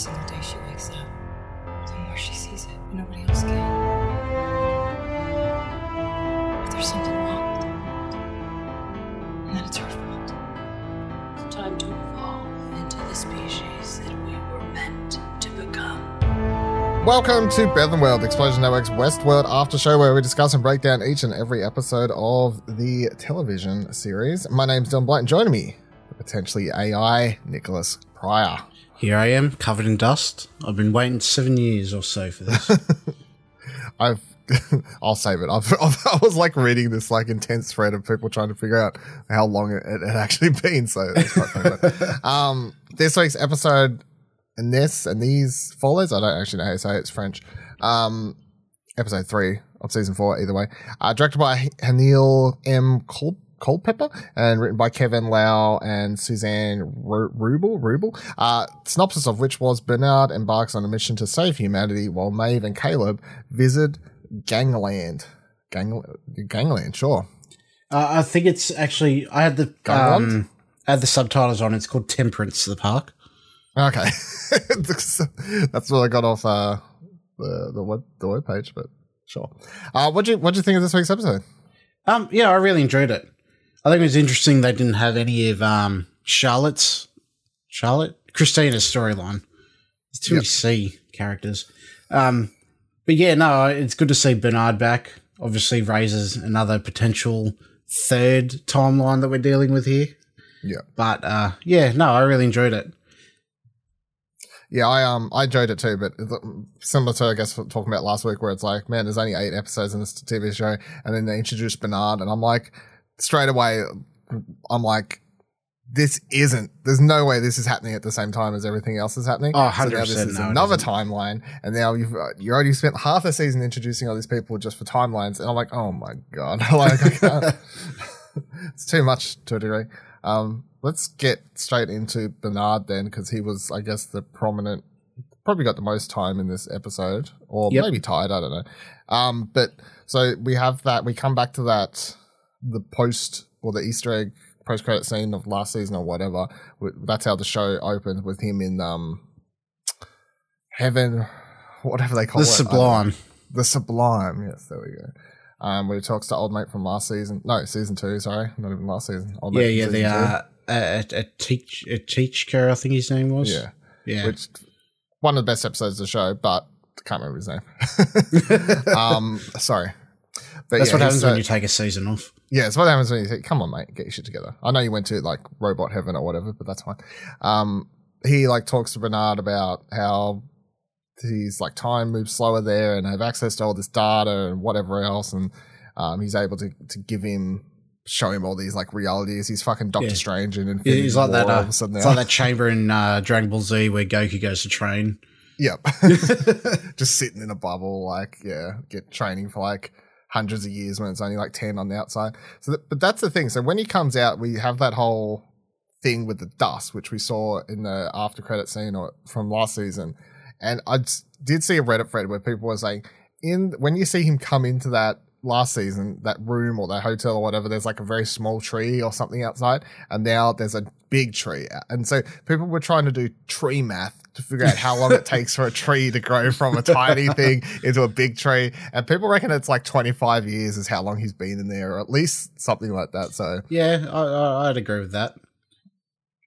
single day she wakes up, the more she sees it, but nobody else can. But there's something wrong with her. And then it's her fault. It's time to evolve into the species that we were meant to become. Welcome to Bevan World, Explosion Network's Westworld After Show, where we discuss and break down each and every episode of the television series. My name's Dylan Blight, and joining me, the potentially AI Nicholas Prior. Here I am, covered in dust. I've been waiting seven years or so for this. I've, I'll save it. I've, I've, I was like reading this like intense thread of people trying to figure out how long it, it had actually been. So, um, this week's episode and this and these follows. I don't actually know how to say it. It's French. Um, episode three of season four, either way. Uh, directed by Hanelle M. Col- Culpepper and written by Kevin Lau and Suzanne Ru- Wrubel. Wrubel. Uh, synopsis of which was Bernard embarks on a mission to save humanity while Maeve and Caleb visit Gangland. Gang- Gangland, sure. uh, I think it's actually I had the um, I had the subtitles on. It's called Temperance the Park. Okay, that's what I got off uh, the the web the web page, but sure. Uh, what do you what do you think of this week's episode? Um, yeah, I really enjoyed it. I think it was interesting they didn't have any of um Charlotte's Charlotte Christina's storyline. There's too many Yep. C characters. Um, but yeah, no, it's good to see Bernard back. Obviously, raises another potential third timeline that we're dealing with here. Yeah. But uh, yeah, no, I really enjoyed it. Yeah, I um I enjoyed it too, but similar to I guess talking about last week, where it's like, man, there's only eight episodes in this TV show, and then they introduce Bernard, and I'm like, straight away, I'm like, this isn't. There's no way this is happening at the same time as everything else is happening. Oh, So now this is no, another timeline, and now you've uh, you already spent half a season introducing all these people just for timelines, and I'm like, oh my god, like it's too much to a degree. Um, let's get straight into Bernard then, because he was, I guess, the prominent, probably got the most time in this episode, or Yep. maybe tied. I don't know. Um, but so we have that. We come back to that, the post or the Easter egg post credit scene of last season or whatever. That's how the show opened with him in um heaven, whatever they call The it. The. Sublime. The Sublime, yes, there we go. Um, where he talks to old mate from last season. No, season two. Sorry, not even last season. Old Yeah, yeah, They are uh, a, a, a teach a teacher, I think his name was. yeah, yeah. which one of the best episodes of the show, but can't remember his name. um, sorry, but That's yeah, what happens uh, when you take a season off. Yeah, it's what happens when you say, "Come on, mate, get your shit together." I know you went to like robot heaven or whatever, but that's fine. Um, he like talks to Bernard about how he's like time moves slower there and have access to all this data and whatever else, and um, he's able to to give him show him all these like realities. He's fucking Doctor Yeah. Strange and Infinity He's like War that. all Uh, of a sudden it's like that chamber in uh, Dragon Ball Z where Goku goes to train. Yep. Just sitting in a bubble, like, yeah, get training for like hundreds of years when it's only like 10 on the outside. So, but that's the thing. So when he comes out, we have that whole thing with the dust, which we saw in the after credit scene or from last season. And I did see a Reddit thread where people were saying, in when you see him come into that last season, that room or that hotel or whatever, there's like a very small tree or something outside, and now there's a big tree. And so people were trying to do tree math to figure out how long it takes for a tree to grow from a tiny thing into a big tree. And people reckon it's like 25 years is how long he's been in there, or at least something like that. So Yeah, I, I, I'd agree with that.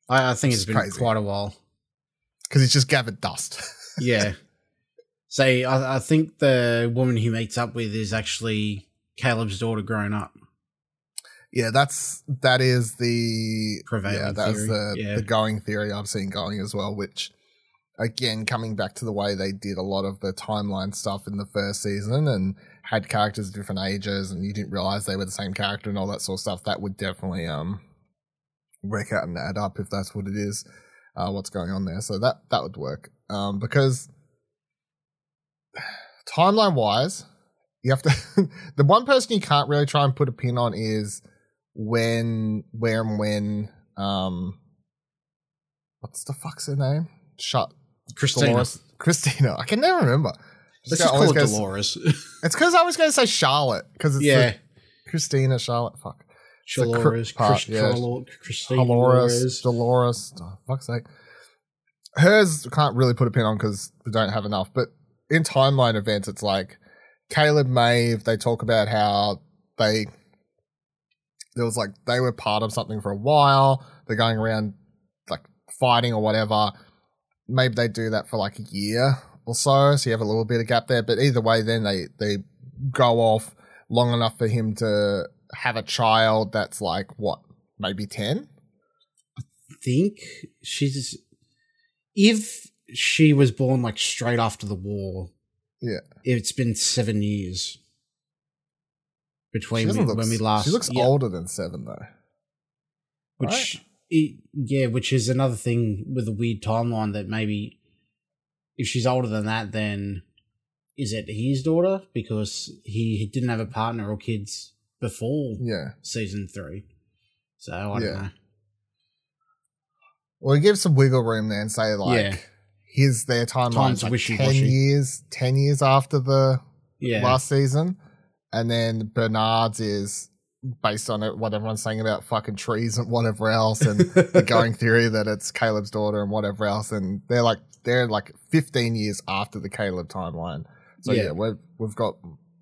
I, I think It's it's been crazy. quite a while. because he's just gathered dust. Yeah. Say, I, I think the woman he meets up with is actually Caleb's daughter grown up. Yeah, that's that is the Prevailing yeah, that's theory, the yeah. the going theory I've seen going as well. Which again, coming back to the way they did a lot of the timeline stuff in the first season and had characters of different ages, and you didn't realize they were the same character and all that sort of stuff. That would definitely um work out and add up if that's what it is. Uh, what's going on there? So that that would work um, because timeline wise, you have to. the one person you can't really try and put a pin on is when, where, and when. Um, what's the fuck's her name? Shut Christina. Dolores. Christina. I can never remember. Let's Just call it goes- Dolores. It's because I was going to say Charlotte because it's yeah. Christina Charlotte. Fuck. Dolores. Chris, yeah. Dolores, Christina Dolores. Dolores. Oh, fuck's sake. hers can't really put a pin on because we don't have enough. But in timeline events, it's like Caleb Maeve. They talk about how they there was like they were part of something for a while. They're going around like fighting or whatever. Maybe they do that for like a year or so, so you have a little bit of gap there. But either way, then they they go off long enough for him to have a child that's like what maybe ten. I think she's if she was born like straight after the war. Yeah. It's been seven years between doesn't we- look- when we last. She looks yeah, older than seven though. Which, i- yeah, which is another thing with a weird timeline that maybe if she's older than that, then is it his daughter because he didn't have a partner or kids before Yeah. season three? So I don't Yeah. know. Well, give some wiggle room there and say like, Yeah. here's their timeline's like ten years, ten years after the Yeah, last season, and then Bernard's is based on it what everyone's saying about fucking trees and whatever else, and the going theory that it's Caleb's daughter and whatever else, and they're like they're like fifteen years after the Caleb timeline. So yeah, Yeah. we've we've got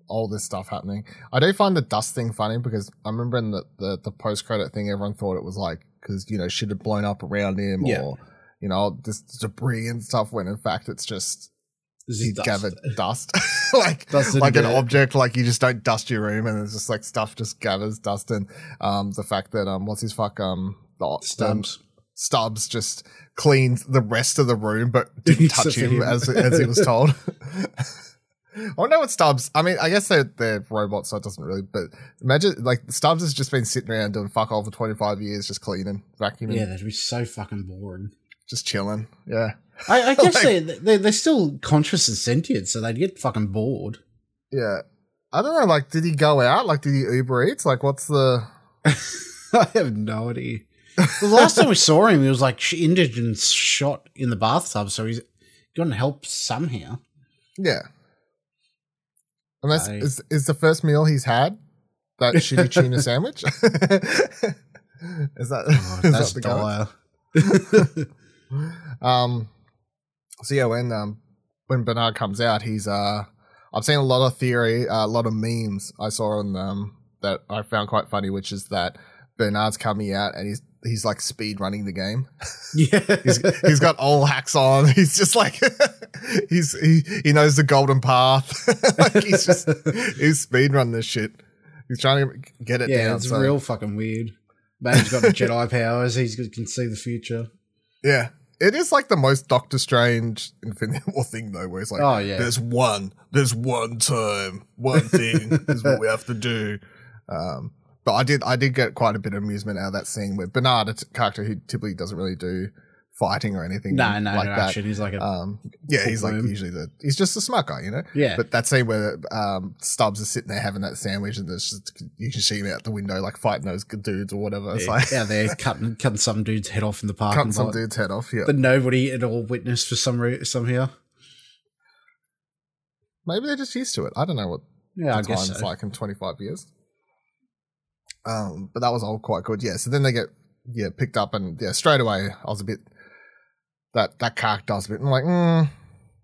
all this stuff happening. I do find the dust thing funny because I remember in the the, the post credit thing, everyone thought it was like because you know shit had blown up around him Yeah. or you know this debris and stuff. When in fact it's just This he is dust. gathered dust, like Dust like an object. Like you just don't dust your room, and it's just like stuff just gathers dust. And um, the fact that um, what's his fuck um, the, Stubbs. um, Stubbs just cleaned the rest of the room, but didn't touch him him. as as he was told. I wonder what Stubbs. I mean, I guess they're they're robots, so it doesn't really. But imagine like Stubbs has just been sitting around doing fuck all for twenty five years, just cleaning, vacuuming, Yeah, that'd be so fucking boring. just chilling. Yeah, I, I guess Like- they they they're still conscious and sentient, so they'd get fucking bored. yeah. I don't know. Like, did he go out? Like, did he Uber Eats? Like, what's the? I have no idea. The last time we saw him, he was like and shot in the bathtub, so he's got to help somehow. Yeah. Unless I- is is the first meal he's had that shitty tuna sandwich? is that, Oh, is that's that the dire. go? Um. So yeah, when um when Bernard comes out, he's uh I've seen a lot of theory, uh, a lot of memes I saw on um that I found quite funny, which is that Bernard's coming out and he's he's like speed running the game. yeah, He's he's got all hacks on. He's just like he's he, he knows the golden path. like he's just he's speed running this shit. He's trying to get it yeah, down. it's so- real fucking weird. Man's got the Jedi powers. He can see the future. Yeah. It is like the most Doctor Strange Infinity War thing though, where it's like Oh, yeah. there's one, there's one time, one thing is what we have to do. Um but I did I did get quite a bit of amusement out of that scene with Bernard, a t- character who typically doesn't really do fighting or anything No, no, like no that. action. He's like a Um, yeah, he's like Boom. usually the he's just a smart guy, you know. yeah. But that scene where um, Stubbs is sitting there having that sandwich, and there's just, you can see him out the window like fighting those good dudes or whatever. It's yeah, like out there cutting cutting some dude's head off in the park, cutting some dude's head off. Yeah, that nobody at all witnessed for some re- here. maybe they're just used to it. I don't know what Yeah, the time's so. like in 25 years. Um, but that was all quite good. Yeah. So then they get yeah picked up, and yeah, straight away I was a bit that that character does a bit I'm like, mm,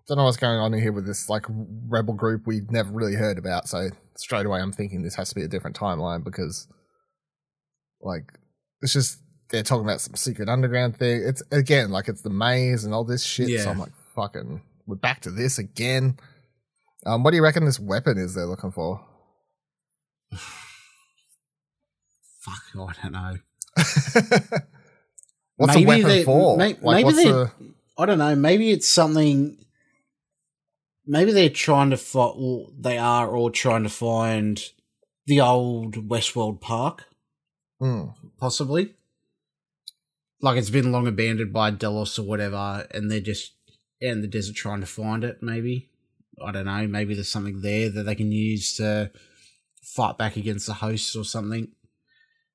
don't know what's going on here with this like rebel group we've never really heard about. So straight away I'm thinking this has to be a different timeline because like it's just they're talking about some secret underground thing. It's again like it's the maze and all this shit. Yeah. So I'm like, fucking, we're back to this again. Um, what do you reckon this weapon is they're looking for? Fuck, I don't know. what's Maybe a weapon they- for? may- like, maybe what's they- the? I don't know. Maybe it's something. Maybe they're trying to find. Or they are all trying to find the old Westworld Park, Hmm. possibly. Like it's been long abandoned by Delos or whatever, and they're just in the desert trying to find it. Maybe I don't know. Maybe there's something there that they can use to fight back against the hosts or something.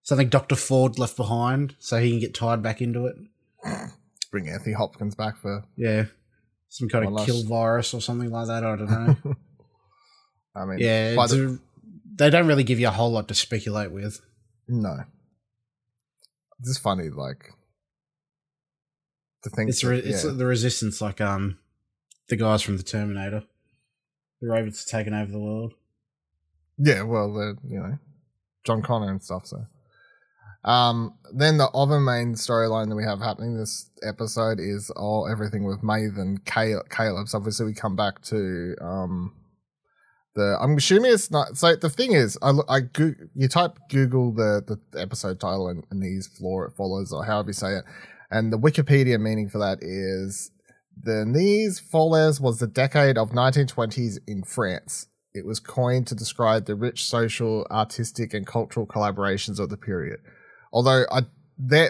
Something Doctor Ford left behind, so he can get tied back into it. Bring Anthony Hopkins back for. Yeah. Some kind of last- kill virus or something like that. I don't know. I mean, yeah. the- they don't really give you a whole lot to speculate with. no. It's just funny. Like, to think It's re- that- it's the resistance, like um, the guys from the Terminator. The robots are taking over the world. Yeah, well, the you know, John Connor and stuff. So, um, then the other main storyline that we have happening this episode is all everything with Maeve and Caleb. So obviously, we come back to um, the. I'm assuming it's not. So the thing is, I I go, you type Google the the episode title and, and these floor it follows or however you say it, and the Wikipedia meaning for that is. The Années Folles was the decade of 1920s in France. It was coined to describe the rich social, artistic, and cultural collaborations of the period. Although I,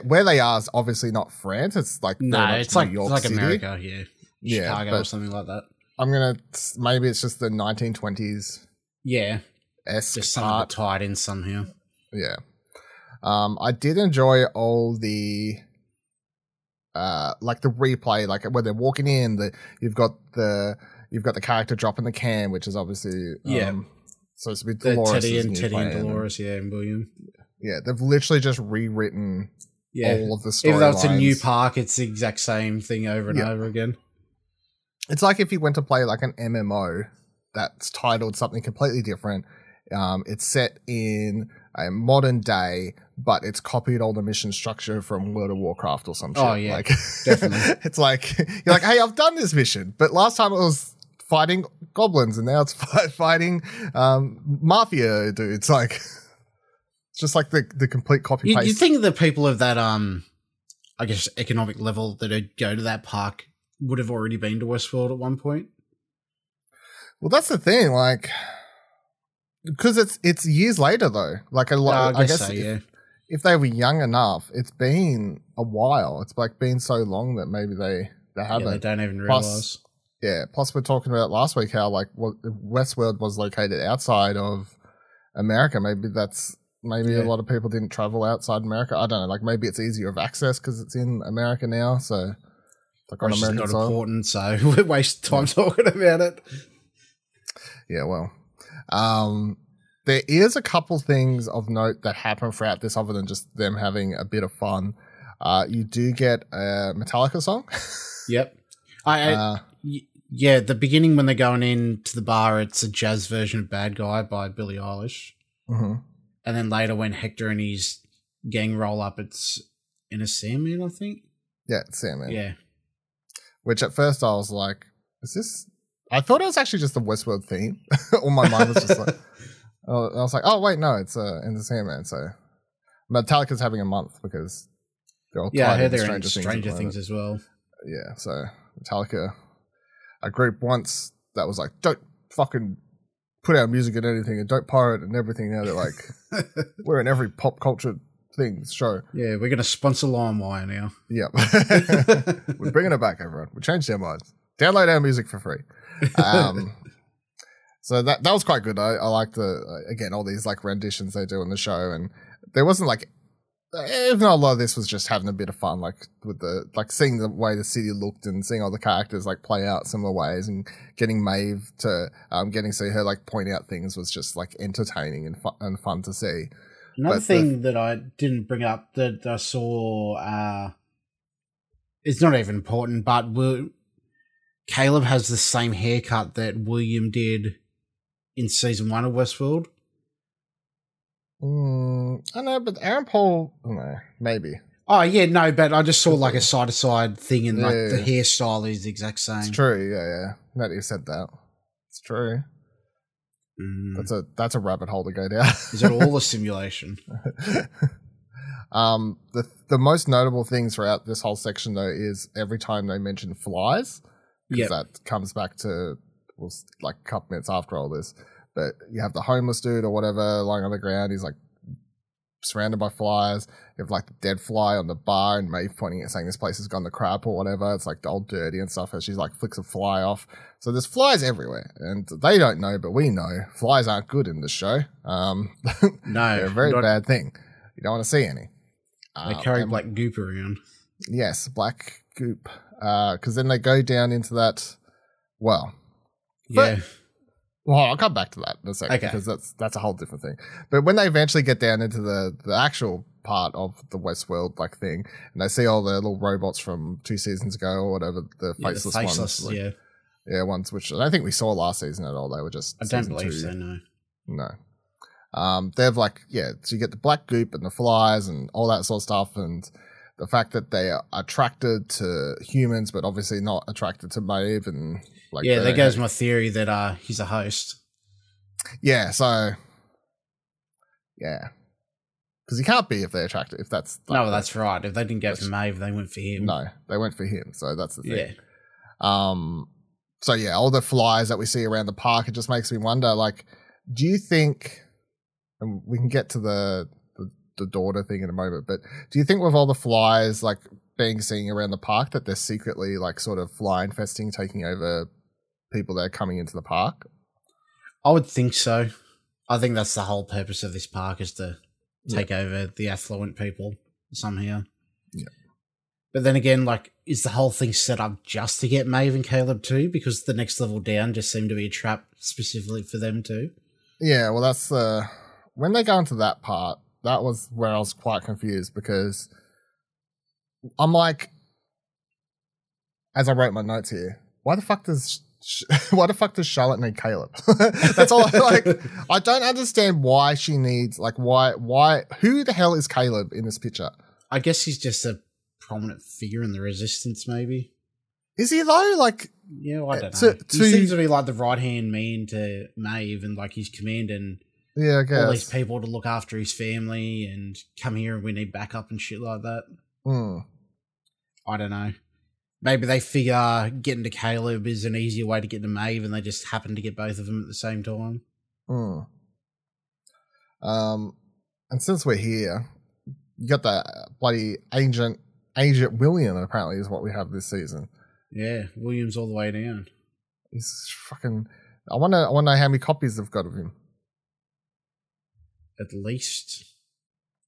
where they are is obviously not France. It's like No, it's New like York it's like City. America, yeah, Yeah, Chicago or something like that. I'm gonna maybe it's just the 1920s Yeah, just part. tied in somehow. Yeah. Um, I did enjoy all the uh like the replay, like when they're walking in, the you've got the you've got the character dropping the can, which is obviously Yeah. um so it's with The Dolores Teddy and Teddy and Dolores, yeah, and William. Yeah, they've literally just rewritten Yeah, all of the storylines. even though it's a new park, it's the exact same thing over and Yeah. over again. It's like if you went to play like an MMO that's titled something completely different. Um, it's set in a modern day, but it's copied all the mission structure from World of Warcraft or some shit. Oh, yeah, like, definitely. it's like you're like, hey, I've done this mission, but last time it was fighting goblins, and now it's fighting um, mafia dudes. Like, it's just like the the complete copy You, paste. you think the people of that, um, I guess, economic level that go to that park would have already been to Westworld at one point? Well, that's the thing, like, because it's it's years later though. Like a lot, Uh, I guess, so, if, yeah. if they were young enough, it's been a while. It's like been so long that maybe they they haven't. They don't even Plus- realize. yeah. Plus, we're talking about last week how like what Westworld was located outside of America. Maybe that's maybe a lot of people didn't travel outside America. I don't know. Like maybe it's easier of access because it's in America now. So like on American not soil. important, so we waste time talking about it. Yeah, well, um, there is a couple things of note that happen throughout this, other than just them having a bit of fun. Uh, you do get a Metallica song. Yep. I, Uh, y- yeah, the beginning when they're going in to the bar, it's a jazz version of "Bad Guy" by Billie Eilish, mhm. And then later when Hector and his gang roll up, it's Enter Sandman, I think. Yeah, it's Sandman. Yeah, Which at first I was like, is this? I thought it was actually just the Westworld theme. All my mind was just like, I was like, oh wait, no, it's uh, Enter Sandman. So Metallica's having a month because they're all yeah. I heard they're in at Stranger Things as well. yeah, so Metallica, a group once that was like, don't fucking put our music in anything and don't pirate and everything. Now they're like, we're in every pop culture thing show. Yeah, we're gonna sponsor LimeWire now. Yep. we're bringing it back, everyone. We changed our minds. Download our music for free. Um, so that that was quite good. I, I like the uh, again all these like renditions they do in the show, and there wasn't like even though a lot of this was just having a bit of fun, like with the like seeing the way the city looked and seeing all the characters like play out similar ways, and getting Maeve to um, getting to see her like point out things was just like entertaining and fun, and fun to see. Another But the- thing that I didn't bring up that I saw, uh, it's not even important, but Will, Caleb has the same haircut that William did in season one of Westworld. Mm, I know, but Aaron Paul, no, maybe. Oh yeah, no, but I just saw like a side to side thing, and like Yeah, the yeah. hairstyle is the exact same. It's true. Yeah, yeah. Now that you said that, it's true. Mm. That's a that's a rabbit hole to go down. Is it all a simulation? um, the the most notable thing throughout this whole section though is every time they mention flies, because Yep. that comes back to well, like a couple minutes after all this. But you have the homeless dude or whatever lying on the ground. He's like surrounded by flies. You have like the dead fly on the bar, and Maeve pointing at saying this place has gone to crap or whatever. It's like all dirty and stuff. As she's like flicks a fly off. So there's flies everywhere, and they don't know, but we know flies aren't good in this show. Um, No, they're a very not- bad thing. You don't want to see any. They Um, carry and- black goop around. Yes, black goop. Because then they go down into that. Well, Yeah, Well, I'll come back to that in a second Okay. because that's that's a whole different thing. But when they eventually get down into the the actual part of the Westworld like thing, and they see all the little robots from two seasons ago or whatever, the Yeah, the faceless, faceless, ones, like- yeah. yeah, ones which I don't think we saw last season at all. They were just I don't believe two. so, no. No. Um, they've like, yeah, so you get the black goop and the flies and all that sort of stuff. And the fact that they are attracted to humans, but obviously not attracted to Maeve and like, yeah, there goes my theory that uh he's a host. yeah. So yeah, because he can't be if they're attracted, if that's, No, that's right. If they didn't go for Maeve, they went for him. no, they went for him. So that's the thing. Yeah. Um, so yeah, all the flies that we see around the park, it just makes me wonder, like, do you think, and we can get to the, the, daughter thing in a moment, but do you think with all the flies, like, being seen around the park, that they're secretly, like, sort of fly infesting, taking over people that are coming into the park? I would think so. I think that's the whole purpose of this park is to take over the affluent people somehow. Yeah. But then again, like, is the whole thing set up just to get Maeve and Caleb too? Because the next level down just seemed to be a trap specifically for them too. Yeah, well, that's uh, when they go into that part. That was where I was quite confused because I'm like, as I wrote my notes here, why the fuck does Sh- why the fuck does Charlotte need Caleb? that's all. I like, I don't understand why she needs like why why who the hell is Caleb in this picture? I guess he's just a prominent figure in the resistance, maybe. Is he though? Like, Yeah, I don't Uh, know. to- he to- seems to be like the right hand man to Maeve and like he's commanding yeah, I all these people to look after his family and come here and we need backup and shit like that. Hmm. I don't know. Maybe they figure getting to Caleb is an easier way to get to Maeve, and they just happen to get both of them at the same time. Hmm. Um, and since we're here, you got that bloody agent Agent William. Apparently, is what we have this season. Yeah, Williams all the way down. He's fucking. I wonder. I wonder how many copies they've got of him. At least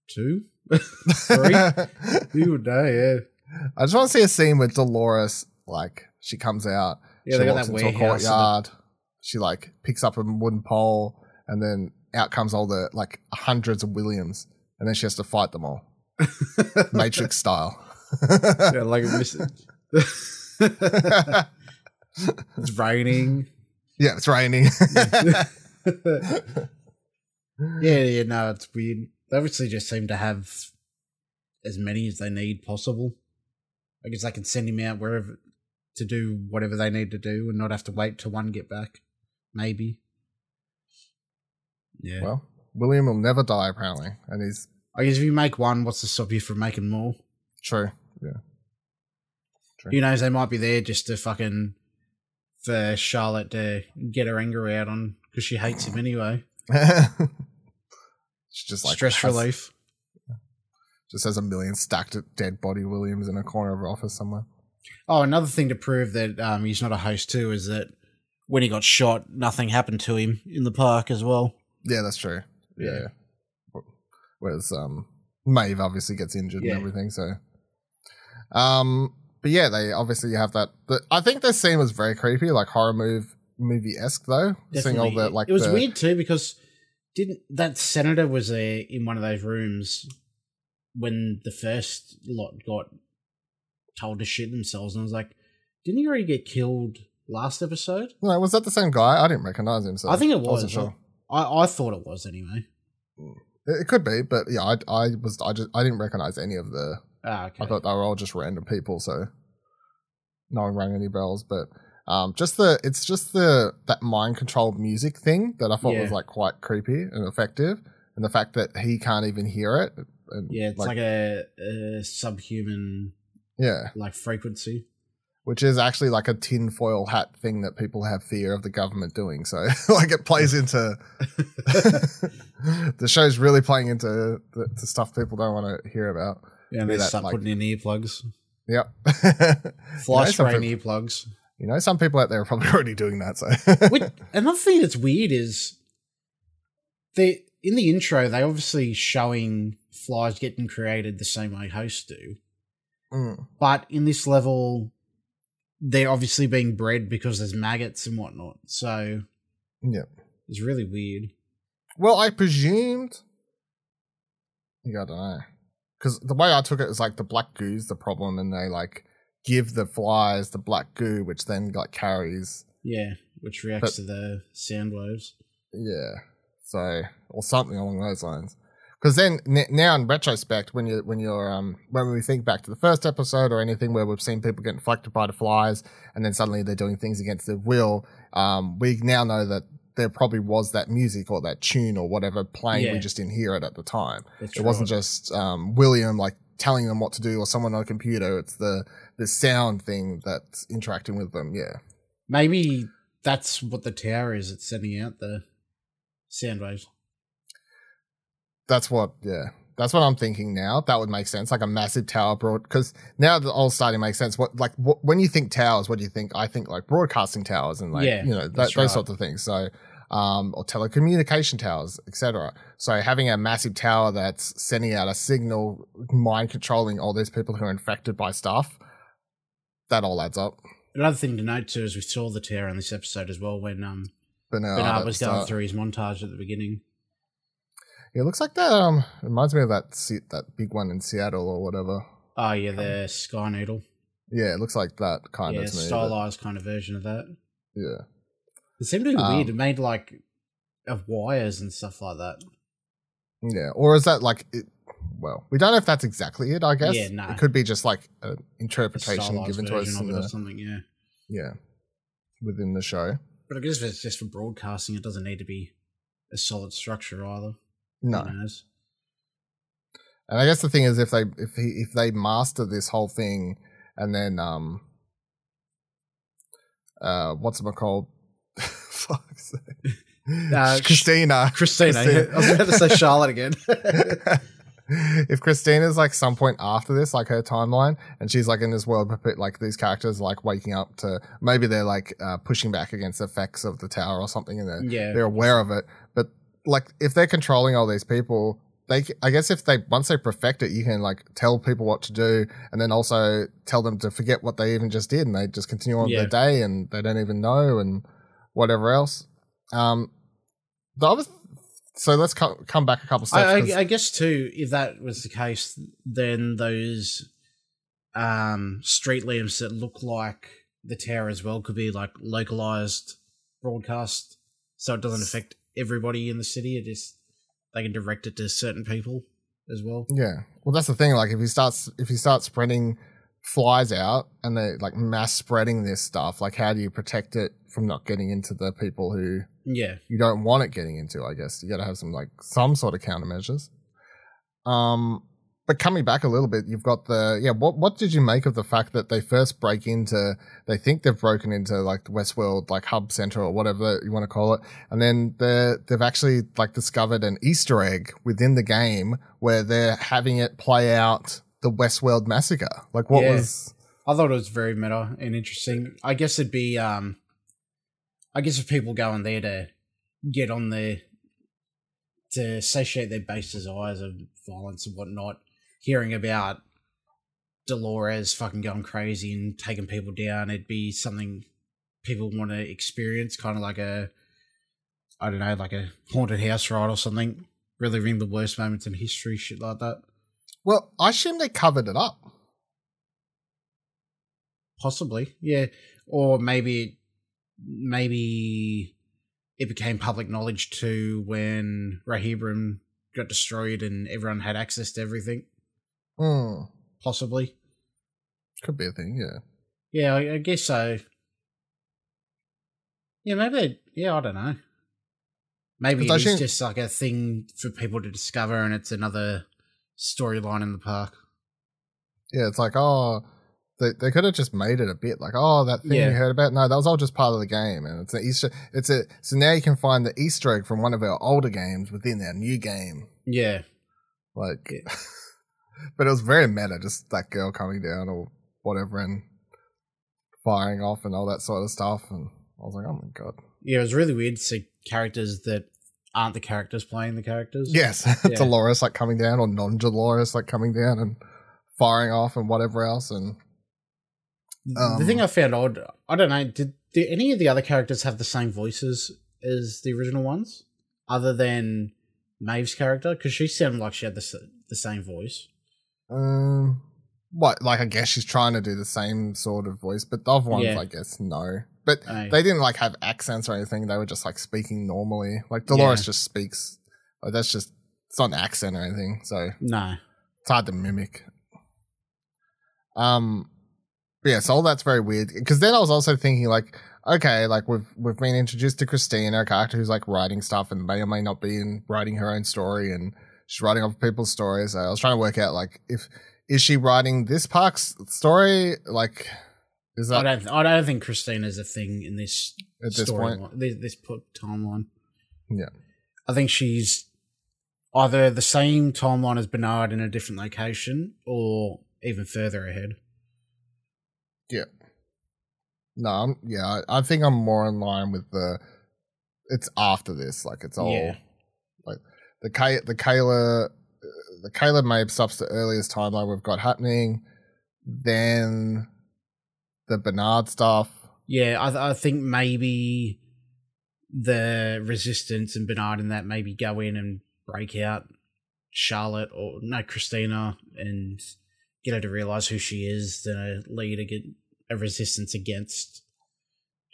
two, three. Who would know? Yeah, I just want to see a scene with Dolores. Like she comes out. yeah. she They got walks that into a warehouse. the- courtyard. She like picks up a wooden pole, and then out comes all the like hundreds of Williams, and then she has to fight them all, Matrix style. yeah, like a miss- it's raining. yeah, it's raining. Yeah, yeah, no, it's weird. They obviously just seem to have as many as they need possible. I guess they can send him out wherever to do whatever they need to do and not have to wait till one get back. Maybe. Yeah. well, William will never die apparently, and he's I guess if you make one, what's to stop you from making more? true. Yeah. True. Who knows? They might be there just to fucking for Charlotte to get her anger out on because she hates him anyway. she just like Stress has- relief. Just has a million stacked dead body Williams in a corner of her office somewhere. Oh, another thing to prove that um, he's not a host too is that when he got shot, nothing happened to him in the park as well. Yeah, that's true. Yeah. Yeah. Whereas um Maeve obviously gets injured Yeah. and everything, so um but yeah, they obviously you have that but I think this scene was very creepy, like horror move movie esque though. Seeing all the like it was the, weird too because didn't that senator was there in one of those rooms when the first lot got told to shit themselves, and I was like, didn't he already get killed last episode? No, was that the same guy? I didn't recognize him, so I think it I wasn't sure. I, I thought it was anyway. It, it could be, but yeah, I I was I just I didn't recognize any of the Ah, okay. I thought they were all just random people, so no one rang any bells. But um, just the it's just the that mind controlled music thing that I thought was like quite creepy and effective, and the fact that he can't even hear it. And yeah, it's like, a, a subhuman yeah, like frequency. which is actually like a tinfoil hat thing that people have fear of the government doing. So like it plays into the show's really playing into the, the stuff people don't want to hear about. Yeah, and they that, start like- putting in earplugs, Yep. fly know, some people- earplugs. You know, some people out there are probably already doing that. So Which, another thing that's weird is they in the intro they obviously showing flies getting created the same way hosts do, Mm. but in this level they're obviously being bred because there's maggots and whatnot. So Yeah. It's really weird. Well, I presumed. Yeah, I don't know. Because the way I took it is like the black goo's the problem, and they like give the flies the black goo, which then like carries. Yeah, which reacts But- to the sound waves. Yeah. So or something along those lines. Because then n- now in retrospect, when you when you're um when we think back to the first episode or anything where we've seen people get inflected by the flies, and then suddenly they're doing things against their will, um, we now know that there probably was that music or that tune or whatever playing. We just didn't hear it at the time. That's it wasn't just um, William like telling them what to do or someone on a computer. It's the the sound thing that's interacting with them. Yeah. Maybe that's what the tower is. It's sending out the sound waves. That's what, yeah. That's what I'm thinking now. That would make sense, like a massive tower broad. Because now the all starting makes sense. What like what, when you think towers, what do you think? I think like broadcasting towers and like Yeah, you know that, that's those right. sorts of things. So um, or telecommunication towers, etc. So having a massive tower that's sending out a signal, mind controlling all these people who are infected by stuff, that all adds up. Another thing to note too is we saw the tower in this episode as well when um Bernard, Bernard was going through his montage at the beginning. Yeah, it looks like that. Um, reminds me of that Se- that big one in Seattle or whatever. Oh yeah, the Sky Needle. Yeah, it looks like that kind yeah, of stylized kind of version of that. Yeah. It seemed to be Um, weird. Made like of wires and stuff like that. Yeah, or is that like it? Well, we don't know if that's exactly it. I guess Yeah, no. it could be just like an interpretation given to us in the something. Yeah, yeah within the show. but I guess if it's just for broadcasting, it doesn't need to be a solid structure either. No, and I guess the thing is if they if he if they master this whole thing and then um uh what's it called? Fuck's sake. Uh, Christina. Christina. I was about to say Charlotte again. if Christina's like some point after this, like her timeline, and she's like in this world, like these characters like waking up to maybe they're like uh, pushing back against the effects of the tower or something, and they're yeah, they're aware of it. But like if they're controlling all these people, they I guess if they once they perfect it, you can like tell people what to do, and then also tell them to forget what they even just did, and they just continue on Yeah. their day, and they don't even know, and whatever else. Um, the other. So let's co- come back a couple steps. I, I, I guess too, if that was the case, then those um, street lamps that look like the tower as well could be like localized broadcast, so it doesn't affect everybody in the city. It just they can direct it to certain people as well. Yeah. Well, that's the thing. Like, if he starts, if he starts spreading flies out and they're like mass spreading this stuff, like, how do you protect it from not getting into the people who Yeah, you don't want it getting into? I guess you got to have some like some sort of countermeasures. Um, but coming back a little bit, you've got the yeah. What what did you make of the fact that they first break into? They think they've broken into like the Westworld like hub center or whatever you want to call it, and then they they've actually like discovered an Easter egg within the game where they're having it play out the Westworld massacre. Like what Yeah. was I thought it was very meta and interesting. I guess it'd be, um, I guess if people go in there to get on the to satiate their base desires of violence and whatnot, hearing about Dolores fucking going crazy and taking people down, it'd be something people want to experience, kind of like a, I don't know, like a haunted house ride or something, reliving the worst moments in history, shit like that. Well? I assume they covered it up. Possibly, yeah. Or maybe, maybe it became public knowledge too when Rehoboam got destroyed and everyone had access to everything. Hmm. Possibly, Could be a thing. Yeah. yeah. I, I guess so. Yeah, maybe. They, yeah, I don't know. Maybe it's think- just like a thing for people to discover, and it's another storyline in the park. Yeah, it's like, oh, they, they could have just made it a bit like, oh, that thing Yeah. you heard about. No, that was all just part of the game, and it's an Easter. It's a so now you can find the Easter egg from one of our older games within our new game. Yeah, Like, Yeah. but it was very meta, just that girl coming down or whatever and firing off and all that sort of stuff. And I was like, oh my god, yeah. It was really weird to see characters that aren't the characters playing the characters. yes, Yeah. Dolores like coming down or non Dolores like coming down and firing off and whatever else. And the Um, thing I found odd, I don't know, did, did any of the other characters have the same voices as the original ones, other than Maeve's character, because she sounded like she had the the same voice. Um, what? Like, I guess she's trying to do the same sort of voice, but the other ones, Yeah. I guess, no. But Aye. they didn't like have accents or anything. They were just like speaking normally. Like Dolores Yeah. just speaks. Like, that's just it's not an accent or anything, so No, it's hard to mimic. Um, but yeah, so all that's very weird. Because then I was also thinking, like, okay, like we've we've been introduced to Christine, a character who's like writing stuff and may or may not be in writing her own story, and she's writing other people's stories. I was trying to work out, like, if is she writing this Park's story? Like, is I don't. I don't think Christina's a thing in this at this story point? line- this, this put timeline. Yeah. I think she's either the same timeline as Bernard in a different location, or even further ahead. Yeah. No, I'm, yeah, I, I think I'm more in line with the. It's after this, like it's all Yeah. like the Kay, the Caleb, the Caleb Maeve stuff's the earliest timeline we've got happening. Then the Bernard stuff. Yeah, I, th- I think maybe the Resistance and Bernard and that maybe go in and break out Charlotte or no Christina and get her to realize who she is, then a lead against a resistance against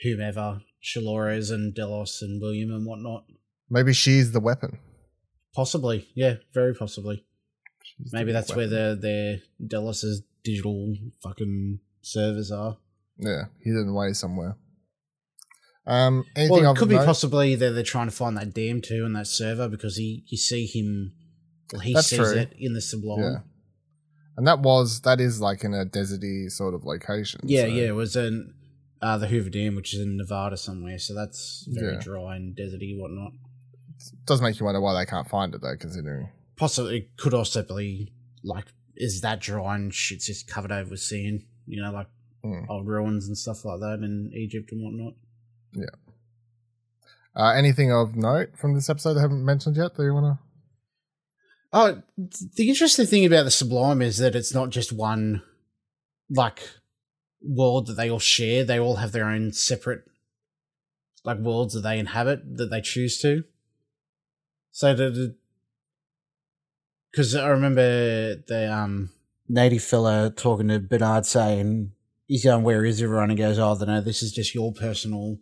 whomever Charlores and Delos and William and whatnot. Maybe she's the weapon. Possibly, yeah, very possibly. She's Maybe that's where weapon. the their Delos's digital fucking servers are. yeah hidden away somewhere. Um, anything Well, it could be note? possibly that they're trying to find that dam too in that server because he you see him, well, he That's sees true. it in the Sublime. Yeah. And that was that is like in a deserty sort of location. Yeah, so- yeah, it was in uh, the Hoover Dam, which is in Nevada somewhere. So that's very Yeah. dry and deserty, whatnot. does make you wonder why they can't find it though, considering. Possibly, it could also be like, is that dry and shit's just covered over with sand? You know, like Hmm. old ruins and stuff like that in Egypt and whatnot. Yeah. Uh, anything of note from this episode I haven't mentioned yet? Do you want to? Oh, the interesting thing about the Sublime is that it's not just one, like, world that they all share. They all have their own separate, like, worlds that they inhabit that they choose to. So the, because I remember the um native fella talking to Bernard saying he's going, "Where is everyone?" And goes, "Oh, I don't know. This is just your personal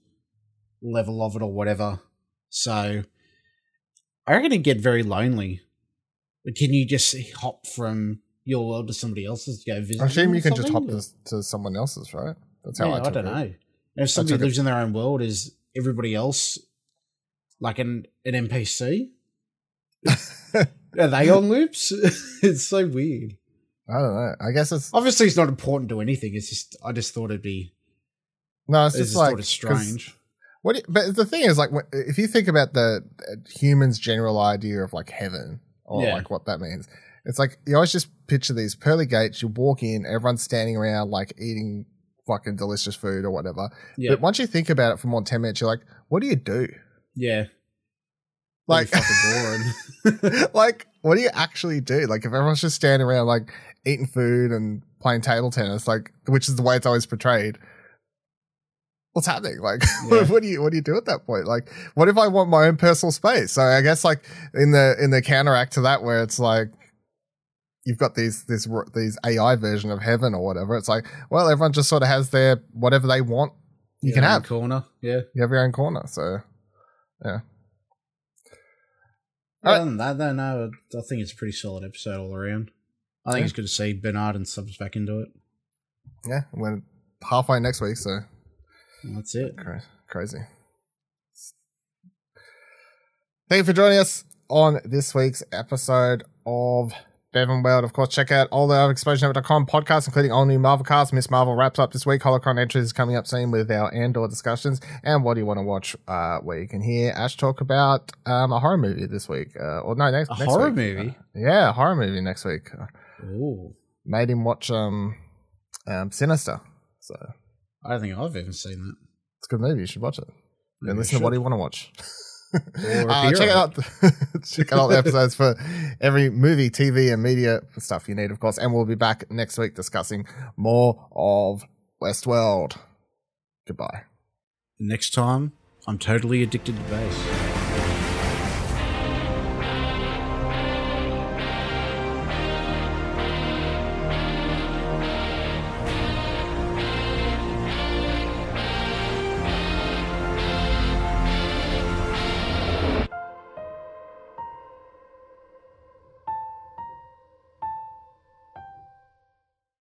level of it or whatever." So I reckon it'd get very lonely. But can you just hop from your world to somebody else's to go visit? I assume you can just hop to, to someone else's, right? That's how Yeah, I I, don't it. know. If somebody took it- lives in their own world, is everybody else like an an NPC? Are they on loops? it's so weird. I don't know. I guess it's Obviously, it's not important to anything. It's just I just thought it'd be. no. I It's just like it's strange. What? you- but the thing is, like, if you think about the uh, humans' general idea of like heaven or Yeah. like what that means, it's like you always just picture these pearly gates. You walk in, everyone's standing around like eating fucking delicious food or whatever. Yeah, But once you think about it for more than ten minutes, you're like, what do you do? yeah. Like, Like fucking boring. like, what do you actually do? Like, if everyone's just standing around, like, eating food and playing table tennis, like, which is the way it's always portrayed. What's happening? Like, Yeah. what do you what do you do at that point? Like, what if I want my own personal space? So I guess like in the in the counteract to that, where it's like you've got these this these AI version of heaven or whatever. It's like, well, everyone just sort of has their whatever they want. You can Your own have. corner. Yeah. You have your own corner. So Other than that, though, no, I think it's a pretty solid episode all around. I think Yeah. it's good to see Bernard and Stubbs back into it. yeah, we're halfway next week. So that's it. Cra- Crazy. Thank you for joining us on this week's episode of Bevan World. Of course, check out all the other ExplosionNetwork.com podcasts, including all new Marvel casts. Ms. Marvel wraps up this week. Holocron entries is coming up soon with our Andor discussions. And what do you want to watch? Uh, where you can hear Ash talk about um, a horror movie this week. Uh, or no, next, A next horror week. movie? Uh, yeah, a horror movie next week. Ooh. made him watch um, um, Sinister. So I don't think I've even seen that. it's a good movie. You should watch it. Maybe and listen to what do you want to watch. Or Uh, check it. out check out all the episodes for every movie, TV, and media stuff you need, of course. And we'll be back next week discussing more of Westworld. Goodbye. Next time, I'm totally addicted to bass.